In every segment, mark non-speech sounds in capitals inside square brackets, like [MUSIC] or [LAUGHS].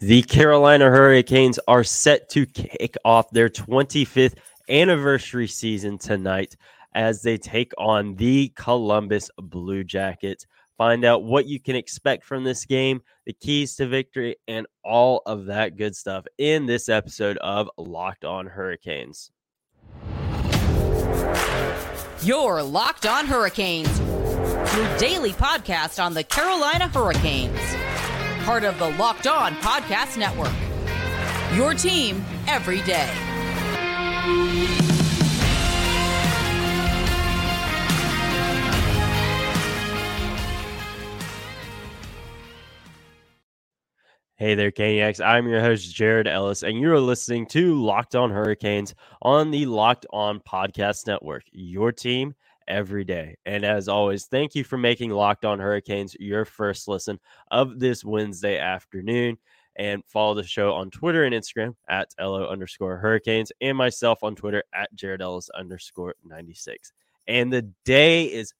The Carolina Hurricanes are set to kick off their 25th anniversary season tonight as they take on the Columbus Blue Jackets. Find out what you can expect from this game, the keys to victory, and all of that good stuff in this episode of Locked On Hurricanes. You're Locked On Hurricanes, your daily podcast on the Carolina Hurricanes part of the Locked On Podcast Network. Your team every day. Hey there, Caniacs. I'm your host, Jared Ellis, and you're listening to Locked On Hurricanes on the Locked On Podcast Network. Your team every day. And as always, thank you for making Locked On Hurricanes your first listen of this Wednesday afternoon. And follow the show on Twitter and Instagram at LO underscore hurricanes and myself on Twitter at Jared Ellis underscore 96. And the day is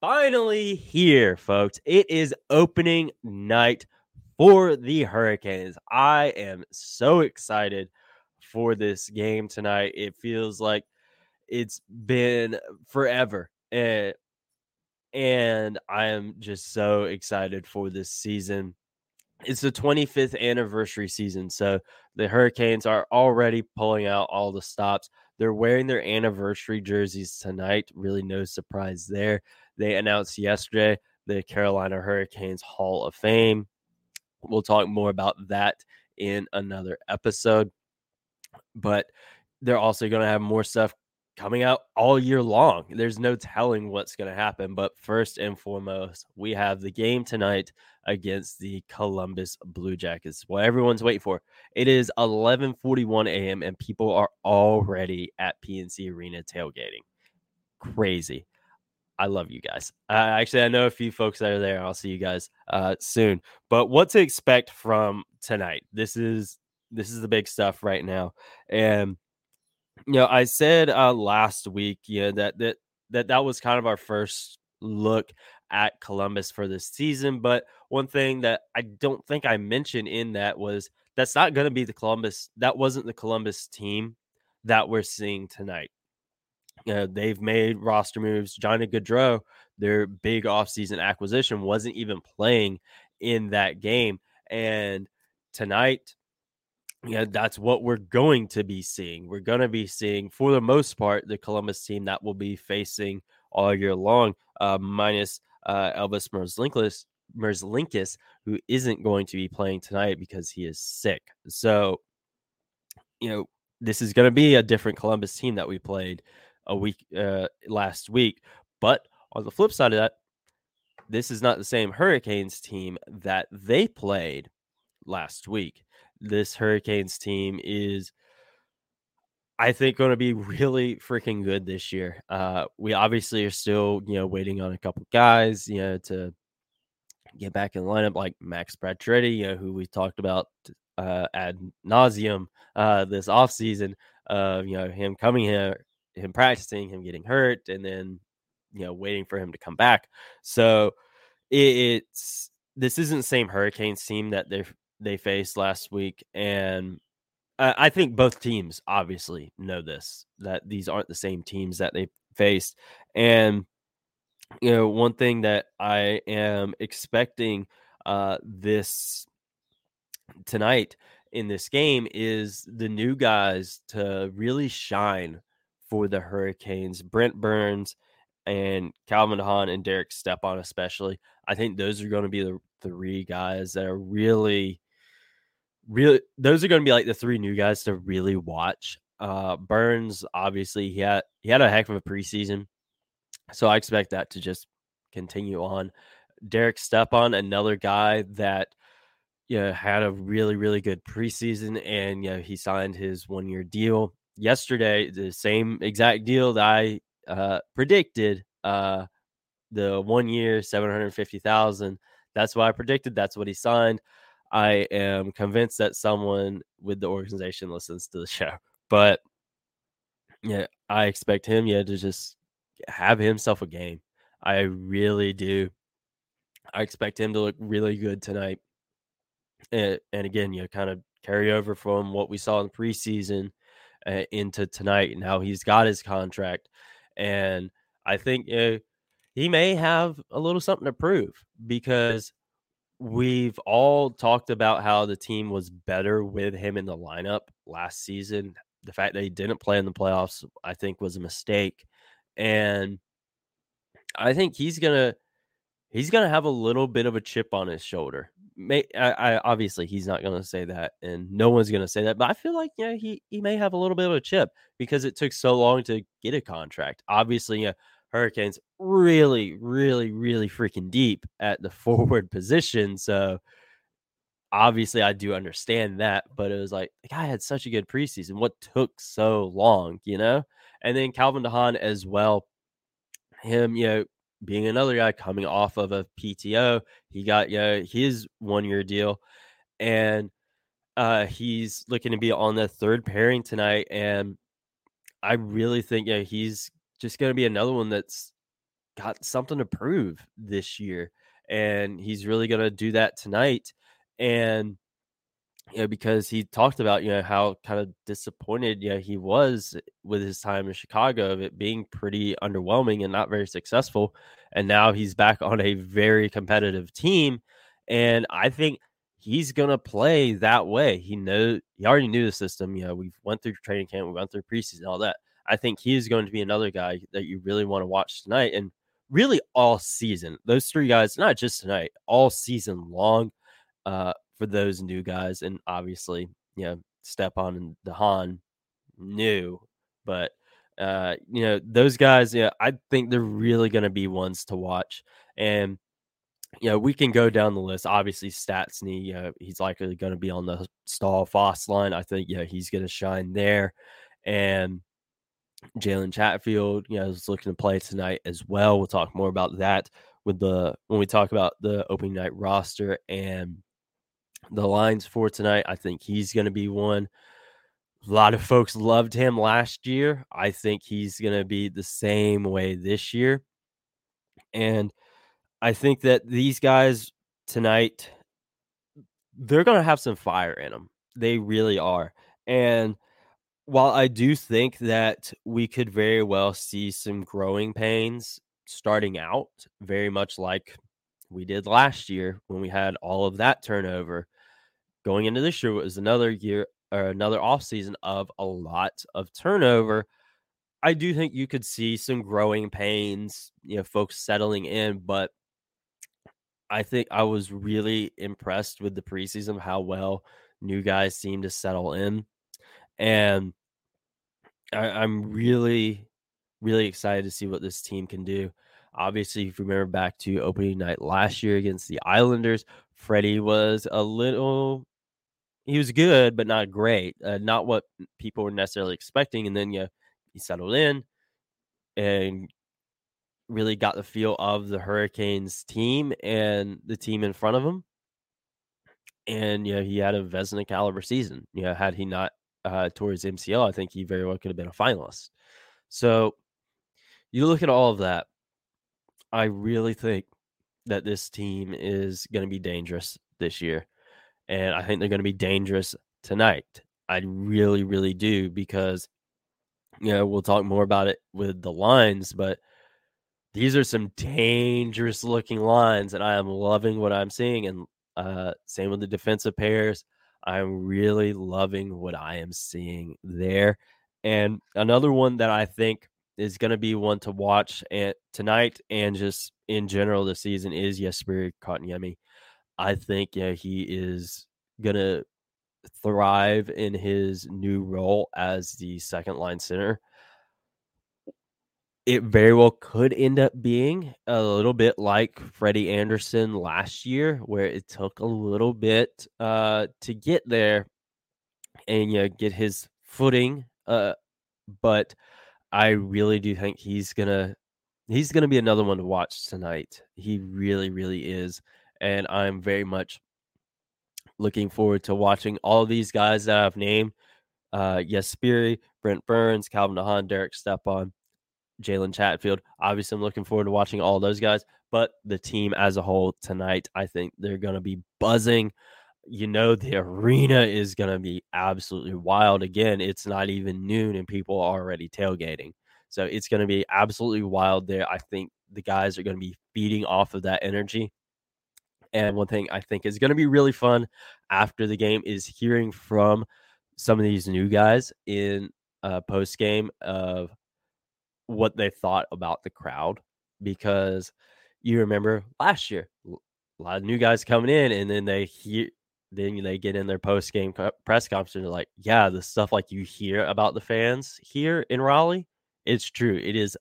finally here, folks. It is opening night for the Hurricanes. I am so excited for this game tonight. It feels like it's been forever. And, and I am just so excited for this season. It's the 25th anniversary season. So the Hurricanes are already pulling out all the stops. They're wearing their anniversary jerseys tonight. Really, no surprise there. They announced yesterday the Carolina Hurricanes Hall of Fame. We'll talk more about that in another episode. But they're also going to have more stuff coming out all year long. There's no telling what's going to happen. But first and foremost, we have the game tonight against the Columbus Blue Jackets. What everyone's waiting for. It is 11:41 a.m. and people are already at PNC Arena tailgating. Crazy. I love you guys. Uh, actually, I know a few folks that are there. I'll see you guys uh, soon. But what to expect from tonight? This is this is the big stuff right now, and you know, I said uh, last week, yeah, that that that that was kind of our first look at Columbus for this season. But one thing that I don't think I mentioned in that was that's not going to be the Columbus. That wasn't the Columbus team that we're seeing tonight. You know, they've made roster moves. Johnny Gaudreau, their big offseason acquisition, wasn't even playing in that game. And tonight, yeah, that's what we're going to be seeing. We're going to be seeing, for the most part, the Columbus team that will be facing all year long, uh, minus uh, Elvis Merzlikins, Merzlikins, who isn't going to be playing tonight because he is sick. So, you know, this is going to be a different Columbus team that we played a week uh, last week. But on the flip side of that, this is not the same Hurricanes team that they played last week this Hurricanes team is, I think, going to be [LAUGHS] really freaking good this year. Uh, we obviously are still, you know, waiting on a couple guys, you know, to get back in the lineup, like Max Pacioretty, you know, who we talked about uh, ad nauseum uh, this offseason. Uh, you know, him coming here, him practicing, him getting hurt, and then you know waiting for him to come back. So it's this isn't the same Hurricanes team that they're they faced last week, and I think both teams obviously know this that these aren't the same teams that they faced, and you know one thing that I am expecting uh, this tonight in this game is the new guys to really shine for the Hurricanes. Brent Burns and Calvin Hahn and Derek Stepan, especially. I think those are going to be the three guys that are really really those are going to be like the three new guys to really watch. Uh, Burns obviously he had he had a heck of a preseason, so I expect that to just continue on. Derek Stepan, another guy that you know, had a really really good preseason, and you know, he signed his one year deal yesterday. The same exact deal that I uh, predicted. Uh, the one year seven hundred fifty thousand. That's what I predicted. That's what he signed. I am convinced that someone with the organization listens to the [LAUGHS] show. But yeah, I expect him, yeah, to just have himself a game. I really do. I expect him to look really good tonight. and, and again, you know, kind of carry over from what we saw in preseason uh, into tonight. Now he's got his contract, and I think you know, he may have a little something to prove because we've all talked about how the team was better with him in the lineup last season. The fact that he didn't play in the playoffs, I think, was a mistake, and I think he's gonna he's gonna have a little bit of a chip on his shoulder may I, I obviously he's not to say that, and no one's to say that. But I feel like yeah, he he may have a little bit of a chip because it took so long to get a contract. Obviously, yeah, Hurricanes really, really, really freaking deep at the [LAUGHS] forward position. So obviously, I do understand that. But it was like the guy had such a good preseason. What took so long, you know? And then Calvin DeHaan as well. Him, you know, being another guy coming off of a PTO. He got yeah his one year deal, and uh, he's looking to be on the third pairing tonight. And I really think yeah he's just going to be another one that's got something to prove this year, and he's really going to do that tonight. And you know, because he talked about, you know, how kind of disappointed, yeah, he was with his time in Chicago of it being pretty underwhelming and not very successful. And now he's back on a very competitive team. And I think he's gonna play that way. He know he already knew the system. You know, we've went through training camp, we went through preseason, all that. I think he is going to be another guy that you really want to watch tonight and really all season. Those three guys, not just tonight, all season long. Uh, for those new guys. And obviously, you know, Stepan and DeHaan new, but uh, you know, those guys, yeah, I think they're really going to be ones to watch. And you know, we can go down the list. Obviously, Stastny, uh, he's likely going to be on the Staal Fast line. I think, yeah, he's going to shine there. And Jalen Chatfield, you know, is looking to play tonight as well. We'll talk more about that with the when we talk about the opening night roster and the lines for tonight. I think he's going to be one. A lot of folks loved him last year. I think he's going to be the same way this year. And I think that these guys tonight, they're going to have some fire in them. They really are. And while I do think that we could very well see some growing pains starting out, very much like we did last year when we had all of that turnover, going into this year was another year or another offseason of a lot of turnover. I do think you could see some growing pains, you know, folks settling in, but I think I was really impressed with the preseason, how well new guys seem to settle in. And I, am really, really excited to see what this team can do. Obviously, if you remember back to opening night last year against the Islanders, Freddie was a little he was good, but not great. Uh, not what people were necessarily expecting. And then yeah, he settled in and really got the feel of the Hurricanes team and the team in front of him. And yeah, he had a Vezina caliber season. Yeah, had he not uh, towards MCL, I think he very well could have been a finalist. So you look at all of that. I really think that this team is going to be dangerous this year and I think they're going to be dangerous tonight. I really, really do because you know we'll talk more about it with the lines, but these are some dangerous looking lines, and I am loving what I'm seeing. And uh, same with the defensive pairs. I'm really loving what I am seeing there. And another one that I think is going to be one to watch at, tonight and just in general this season is Jesperi Kotkaniemi. I think yeah, he is gonna thrive in his new role as the second line center. It very well could end up being a little bit like Freddie Anderson last year, where it took a little bit uh, to get there and you know, get his footing. Uh, but I really do think he's gonna he's gonna be another one to watch tonight. He really, really is and I'm very much looking forward to watching all these guys that I've named. Uh, Jesperi, Brent Burns, Calvin DeHaan, Derek Stepan, Jalen Chatfield. Obviously, I'm looking forward to watching all those guys, but the team as a whole tonight, I think they're going to be buzzing. you know the arena is going to be absolutely wild. Again, it's not even noon and people are already tailgating. So it's going to be absolutely wild there. I think the guys are going to be feeding off of that energy. And one thing I think is going to be really fun after the game is hearing from some of these new guys in uh, post game of what they thought about the crowd because you remember last year a lot of new guys coming in and then they hear then they get in their post game press conference and they're like yeah the stuff like you hear about the fans here in Raleigh it's true it is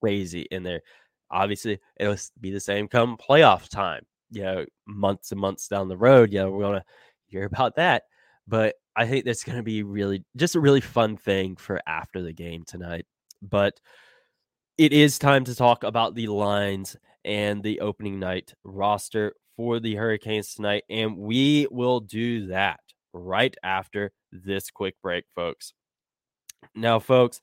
crazy in there obviously it'll be the same come playoff time you know months and months down the road yeah we're gonna hear about that but I think that's going to be really just a really fun thing for after the game tonight. But it is time to talk about the lines and the opening night roster for the Hurricanes tonight. And we will do that right after this quick break, folks. Now, folks,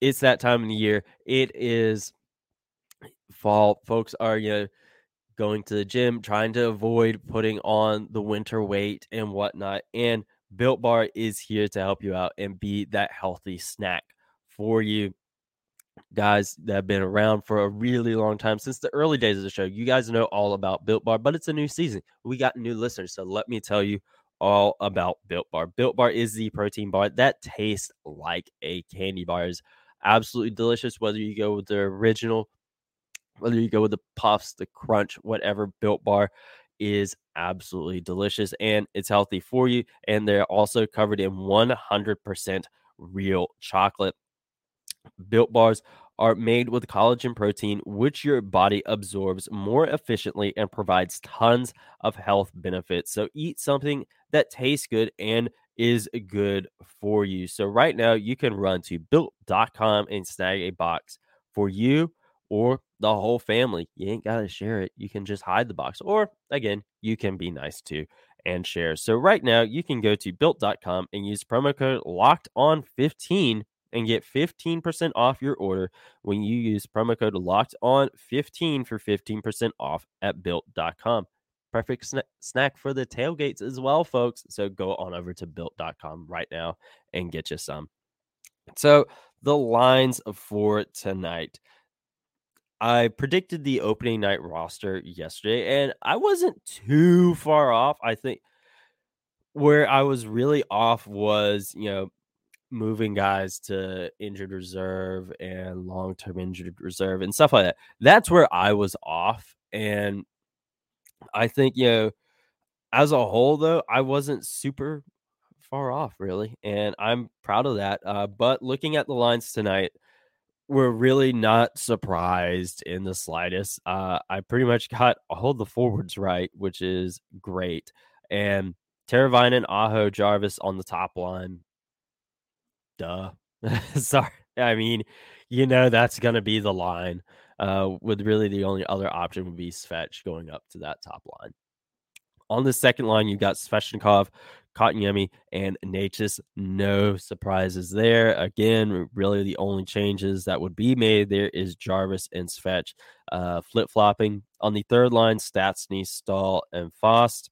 it's that time of the year. It is fall. Folks are, you know, going to the gym, trying to avoid putting on the winter weight and whatnot. And Built Bar is here to help you out and be that healthy snack for you. Guys that have been around for a really long time since the early days of the show. You guys know all about Built Bar, but it's a new season. We got new listeners. So let me tell you all about Built Bar. Built Bar is the protein bar that tastes like a candy bar. is absolutely delicious, whether you go with the original, whether you go with the puffs, the crunch, whatever Built Bar is absolutely delicious and it's healthy for you. And they're also covered in 100% real chocolate. Built bars are made with collagen protein, which your body absorbs more efficiently and provides tons of health benefits. So eat something that tastes good and is good for you. So right now you can run to built.com and snag a box for you or the whole family. You ain't got to share it. You can just hide the box. Or again, you can be nice too and share. So right now, you can go to built.com and use promo code locked on 15 and get 15% off your order when you use promo code locked on 15 for 15% off at built.com. Perfect sna- snack for the tailgates as well, folks. So go on over to built.com right now and get you some. So the lines for tonight. I predicted the opening night roster yesterday, and I wasn't too far off. I think where I was really off was, you know, moving guys to injured reserve and long term injured reserve and stuff like that. That's where I was off. And I think, you know, as a whole, though, I wasn't super far off, really. And I'm proud of that. Uh, but looking at the lines tonight, we're really not surprised in the slightest. Uh, I pretty much got all the forwards right, which is great. And Teravainen, Aho, Jarvis on the top line. Duh. [LAUGHS] Sorry. I mean, you know that's going to be the line. Uh, with really the only other option would be Svetch going up to that top line. On the second line, you've got Svechnikov, Kotkaniemi, and Necas. No surprises there. Again, really the only changes that would be made there is Jarvis and Svetch uh, flip flopping. On the third line, Stastny, Staal, and Fast.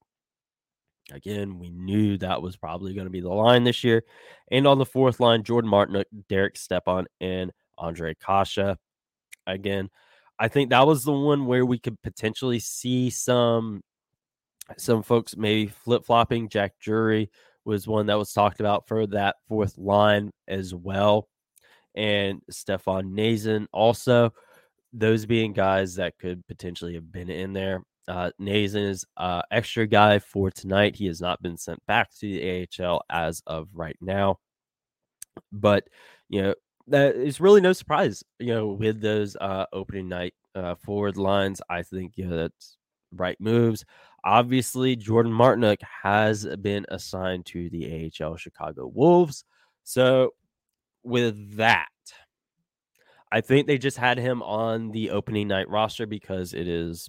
Again, we knew that was probably going to be the line this year. And on the fourth line, Jordan Martin, uh, Derek Stepan, and Ondrej Kase. Again, I think that was the one where we could potentially see some some folks maybe flip flopping. Jack Drury was one that was talked about for that fourth line as well. And Stefan Noesen also, those being guys that could potentially have been in there. Uh, Noesen is uh, extra guy for tonight. He has not been sent back to the AHL as of right now. But, you know, that is really no surprise, you know, with those uh, opening night uh, forward lines. I think, you know, that's right moves. Obviously, Jordan Martinook has been assigned to the AHL Chicago Wolves. So, with that, I think they just had him on the opening night roster because it is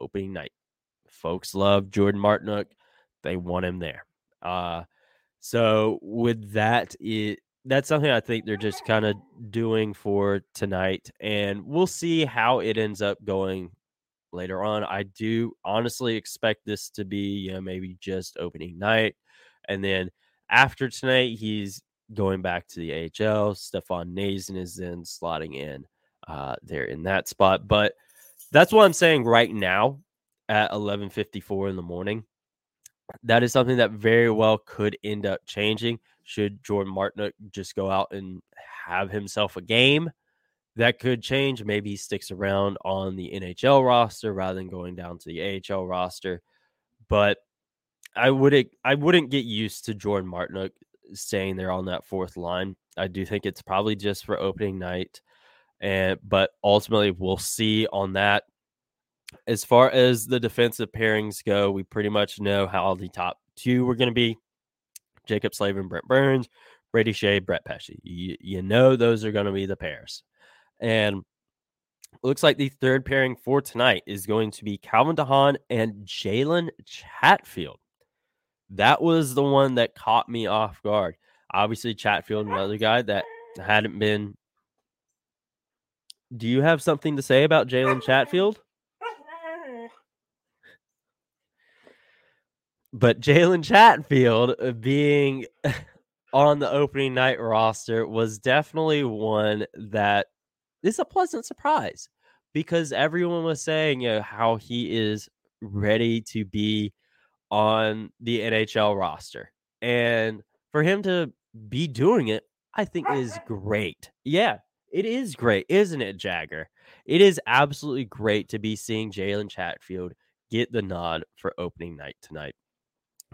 opening night. Folks love Jordan Martinook. They want him there. Uh, so with that, it that's something I think they're just kind of doing for tonight, and we'll see how it ends up going later on. I do honestly expect this to be, you know, maybe just opening night. And then after tonight, he's going back to the AHL. Stefan Noesen is then slotting in uh, there in that spot. But that's what I'm saying right now at 11:54 in the morning. That is something that very well could end up changing should Jordan Martinook just go out and have himself a game. That could change. Maybe he sticks around on the NHL roster rather than going down to the AHL roster. But I would I wouldn't get used to Jordan Martinook staying there on that fourth line. I do think it's probably just for opening night. And but ultimately we'll see on that. As far as the defensive pairings go, we pretty much know how the top two were going to be. Jaccob Slavin, Brent Burns, Brady Skjei, Brett Pesce. You, you know those are going to be the pairs. And looks like the third pairing for tonight is going to be Calvin DeHaan and Jalen Chatfield. That was the one that caught me off guard. Obviously, Chatfield, another guy that hadn't been. Do you have something to say about Jalen Chatfield? But Jalen Chatfield uh, being [LAUGHS] on the opening night roster was definitely one that is a pleasant surprise because everyone was saying you know how he is ready to be on the NHL roster. And for him to be doing it, I think is great. Yeah, it is great, isn't it, Jagger? It is absolutely great to be seeing Jalen Chatfield get the nod for opening night tonight.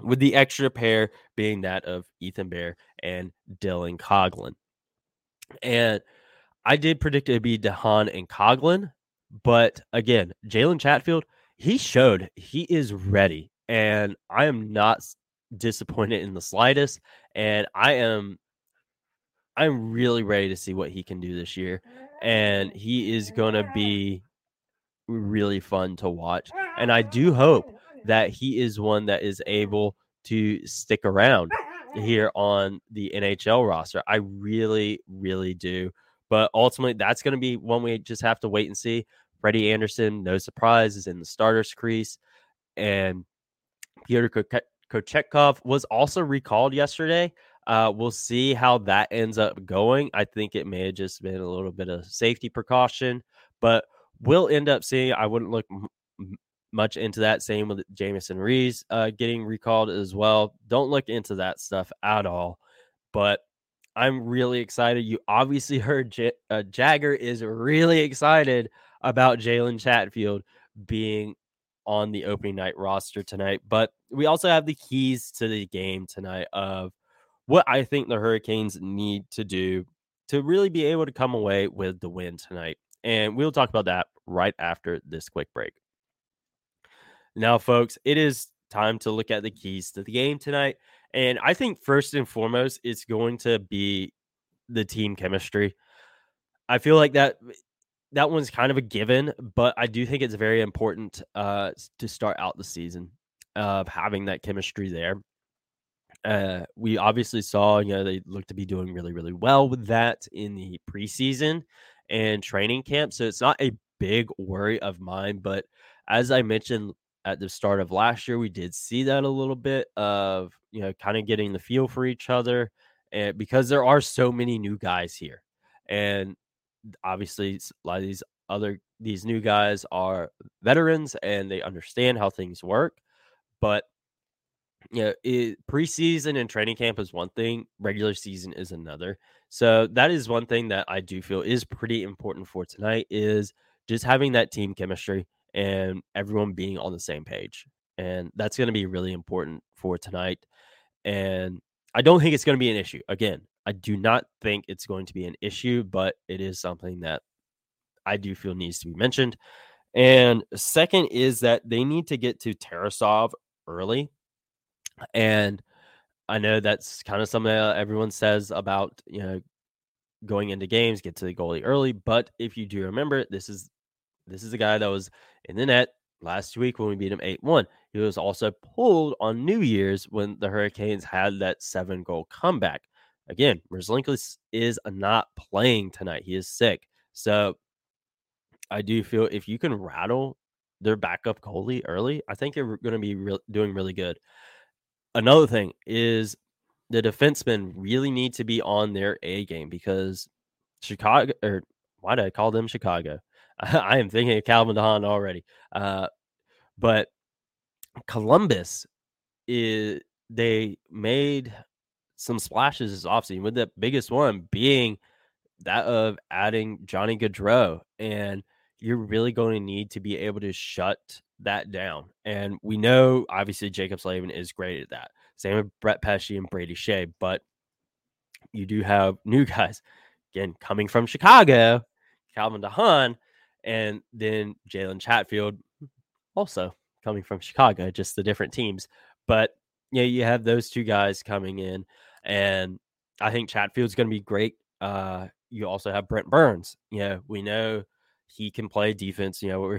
With the extra pair being that of Ethan Bear and Dylan Coghlan. And I did predict it would be DeHaan and Coghlan, but again, Jalen Chatfield, he showed he is ready and I am not disappointed in the slightest. And I am, I'm really ready to see what he can do this year, and he is gonna be really fun to watch. And I do hope that he is one that is able to stick around here on the NHL roster. I really, really do. But ultimately, that's going to be one we just have to wait and see. Freddie Anderson, no surprise, is in the starters crease. And Pyotr Kochetkov was also recalled yesterday. Uh, we'll see how that ends up going. I think it may have just been a little bit of safety precaution, but we'll end up seeing. I wouldn't look m- much into that. Same with Jamieson Rees uh, getting recalled as well. Don't look into that stuff at all. But I'm really excited. You obviously [LAUGHS] heard J- uh, Jagger is really excited about Jalen Chatfield being on the opening night roster tonight. But we also have the keys to the game tonight of what I think the Hurricanes need to do to really be able to come away with the win tonight. And we'll talk about that right after this quick break. Now, folks, it is time to look at the keys to the game tonight. And I think first and foremost, it's going to be the team chemistry. I feel like that that one's kind of a given, but I do think it's very important uh, to start out the season of having that chemistry there. Uh, we obviously saw, you know, they look to be doing really, really well with that in the preseason and training camp. So it's not a big worry of mine. But as I mentioned at the start of last year, we did see that a little bit of, you know, kind of getting the feel for each other. And because there are so many new guys here. And obviously a lot of these other these new guys are veterans and they understand how things work but know it, preseason and training camp is one thing regular season is another so that is one thing that i do feel is pretty important for tonight is just having that team chemistry and everyone being on the same page and that's going to be really important for tonight and i don't think it's going to be an issue again I do not think it's going to be an issue, but it is something that I do feel needs to be mentioned. And second is that they need to get to Tarasov early. And I know that's kind of something everyone says about, you know, going into games, get to the goalie early. But if you do remember, this is this is a guy that was in the net last week when we beat him 8-1. He was also pulled on New Year's when the Hurricanes had that seven goal comeback again, Merzlikins is not playing tonight. He is sick. So I do feel if you can rattle their backup goalie early, I think you're going to be re- doing really good. Another thing is the defensemen really need to be on their A game because Chicago, or why did I call them Chicago? [LAUGHS] I am thinking of Calvin DeHaan already. Uh, but Columbus is they made some splashes this offseason, with the biggest one being that of adding Johnny Gaudreau. And you're really going to need to be able to shut that down. And we know obviously Jaccob Slavin is great at that. Same with Brett Pesce and Brady Skjei, but you do have new [LAUGHS] guys again coming from Chicago, Calvin DeHaan, and then Jalen Chatfield also coming from Chicago, just the different teams. But yeah, you have those two guys coming in, and I think Chatfield's going to be great. Uh, you also have Brent Burns. You know, we know he can play defense. You know,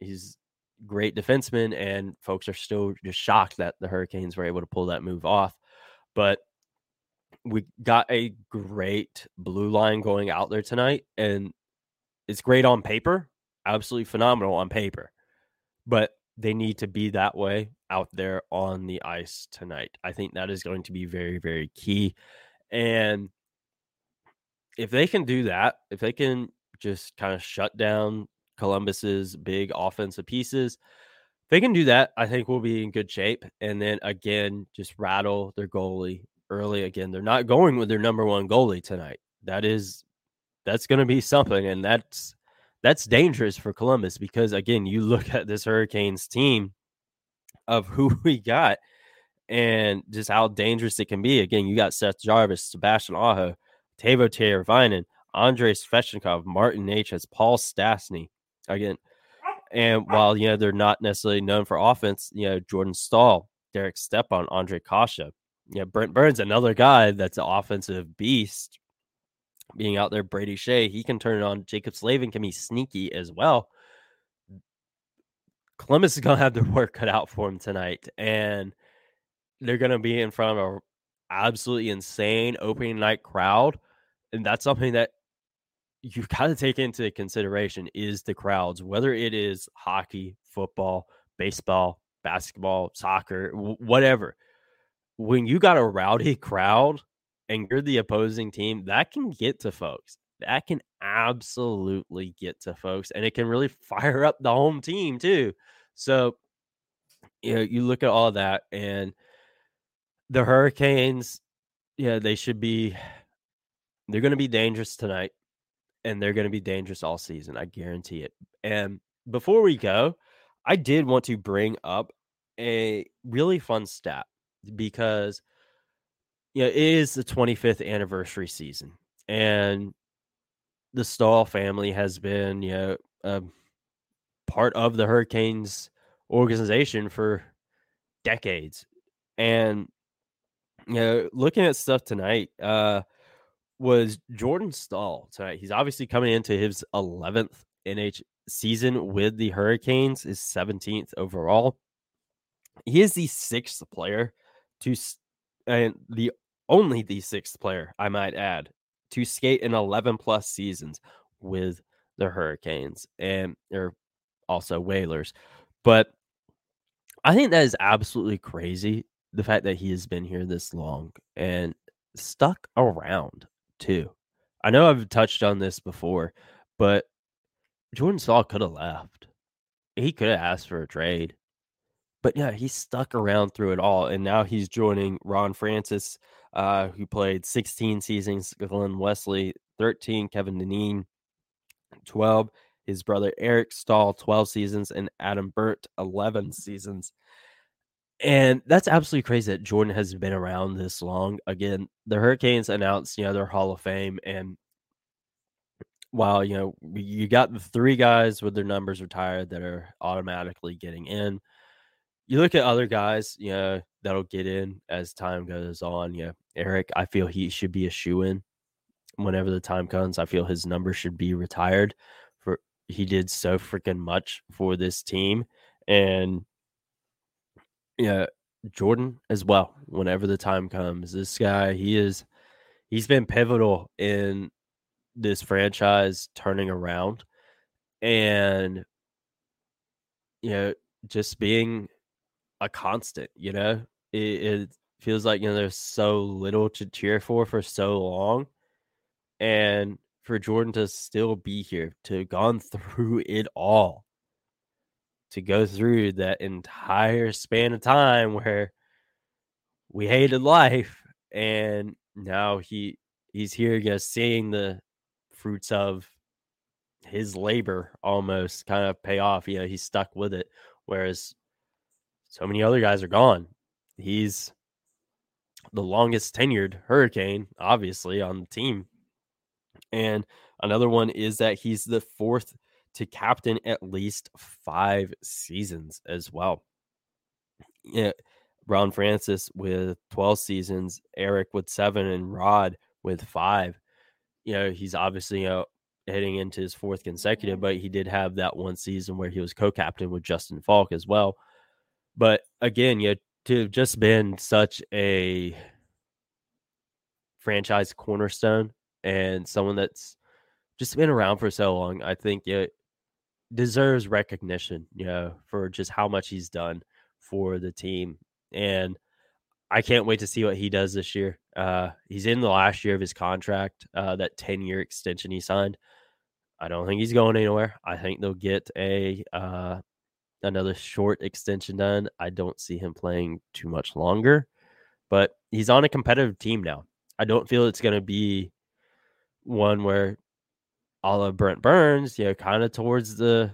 he's great defenseman, and folks are still just shocked that the Hurricanes were able to pull that move off. But we got a great blue line going out there tonight, and it's great on paper, absolutely phenomenal on paper. But they need to be that way out there on the ice tonight. I think that is going to be very, very key. And if they can do that, if they can just kind of shut down Columbus's big offensive pieces, if they can do that, I think we'll be in good shape. And then again, just rattle their goalie early again. They're not going with their number one goalie tonight. That is that's going to be something and that's that's dangerous for Columbus because again, you look [LAUGHS] at this Hurricanes team of who [LAUGHS] we got and just how dangerous it can be. Again, you got Seth Jarvis, Sebastian Aho, Teuvo Teravainen, Andrei Svechnikov, Martin Necas, Paul Stastny. Again, and while you know they're not necessarily known for offense, you know Jordan Staal, Derek Stepan, Ondrej Kase, you know Brent Burns, another guy that's an offensive beast, being out there. Brady Skjei, he can turn it on. Jaccob Slavin can be sneaky as well. Columbus is gonna have their [LAUGHS] work cut out for him tonight, and they're gonna be in front of an absolutely insane opening night crowd, and that's something that you've got to take into consideration is the crowds, whether it is hockey, football, baseball, basketball, soccer, w- whatever. When you got a rowdy crowd and you're the opposing team, that can get to folks. That can absolutely get to folks, and it can really fire up the home team too. So, you know, you look at all that, and the Hurricanes, yeah, they should be. They're going to be dangerous tonight and they're going to be dangerous all season. I guarantee it. And before we go, I did want to bring up a really fun stat because you know, it is the 25th anniversary season and the Staal family has been, you know, a part of the Hurricanes organization for decades. And you know, looking at stuff tonight, uh was Jordan Staal tonight. He's obviously coming into his 11th NH season with the Hurricanes, his 17th overall. He is the sixth player to, and the only the sixth player, I might add, to skate in 11 plus seasons with the Hurricanes and they're also Whalers. But I think that is absolutely crazy. The fact that he has been here this long and stuck around too. I know I've touched on this before, but Jordan Staal could have left. He could have asked for a trade. But yeah, he stuck around through it all. And now he's joining Ron Francis, uh, who played 16 seasons, Glen Wesley, 13, Kevin Dineen, 12, his brother Eric Staal, 12 seasons, and Adam Burt, 11 seasons. And that's absolutely crazy that Jordan has been around this long. Again, the Hurricanes announced, you know, their Hall of Fame. And while, you know, you got the three guys with their numbers retired that are automatically getting in, you look at other guys, you know, that'll get in as time goes on. Yeah. Eric, I feel he should be a shoe in whenever the time comes. I feel his number should be retired for he did so freaking much for this team. And yeah, Jordan as well. Whenever the time comes, this guy he is he's been pivotal in this franchise turning around, and you know, just being a constant, you know, it, it feels like, you know, there's so little to cheer for for so long. And for Jordan to still be here, to gone [LAUGHS] through it all, to go through that entire span of time where we hated life and now he he's here just seeing the fruits of his labor almost kind of pay off. You know, he's stuck with it. Whereas so many other guys are gone. He's the longest tenured hurricane, obviously, on the team. And another one is that he's the fourth to captain at least five seasons as well. Yeah, Ron Francis with 12 seasons, Eric with seven, and Rod with five. You know, he's obviously you know, heading into his fourth consecutive, but he did have that one season where he was co-captain with Justin Faulk as well. But again, you know, to have just been such a franchise cornerstone and someone that's just been around for so long, I think it deserves recognition, you know, for just how much he's done for the team. And I can't wait to see what he does this year. Uh, he's in the last year of his contract, uh, that 10 year extension he signed. I don't think he's going anywhere. I think they'll get a uh, another short extension done. I don't see him playing too much longer, but he's on a competitive team now. I don't feel it's going to be one where all of Brent Burns, you know, kind of towards the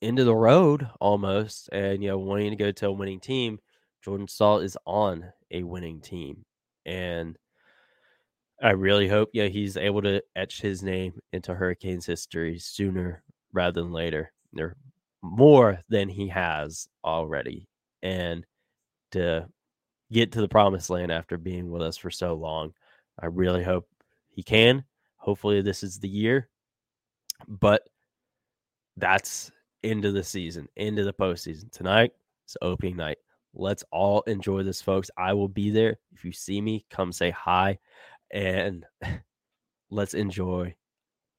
end of the road almost, and you know, wanting to go to a winning team. Jordan Staal is on a winning team, and I really hope, yeah, he's able to etch his name into Hurricanes history sooner rather than later. There more than he has already, and to get to the promised land after being with us for so long. I really hope he can. Hopefully, this is the year. But that's into the season, into the postseason. Tonight it's opening night. Let's all enjoy this, folks. I will be there. If you see me, come say hi and [LAUGHS] let's enjoy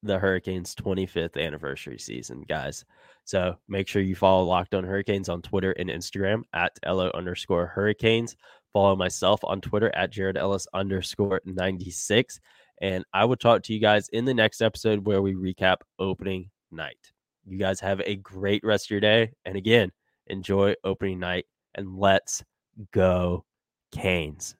the Hurricanes 25th anniversary season, guys. So make sure you follow Locked On Hurricanes on Twitter and Instagram at LO underscore Hurricanes. Follow myself on Twitter at Jared Ellis underscore 96. And I will talk to you guys in the next episode where we recap opening night. You guys have a great rest of your day. And again, enjoy opening night and let's go, Canes.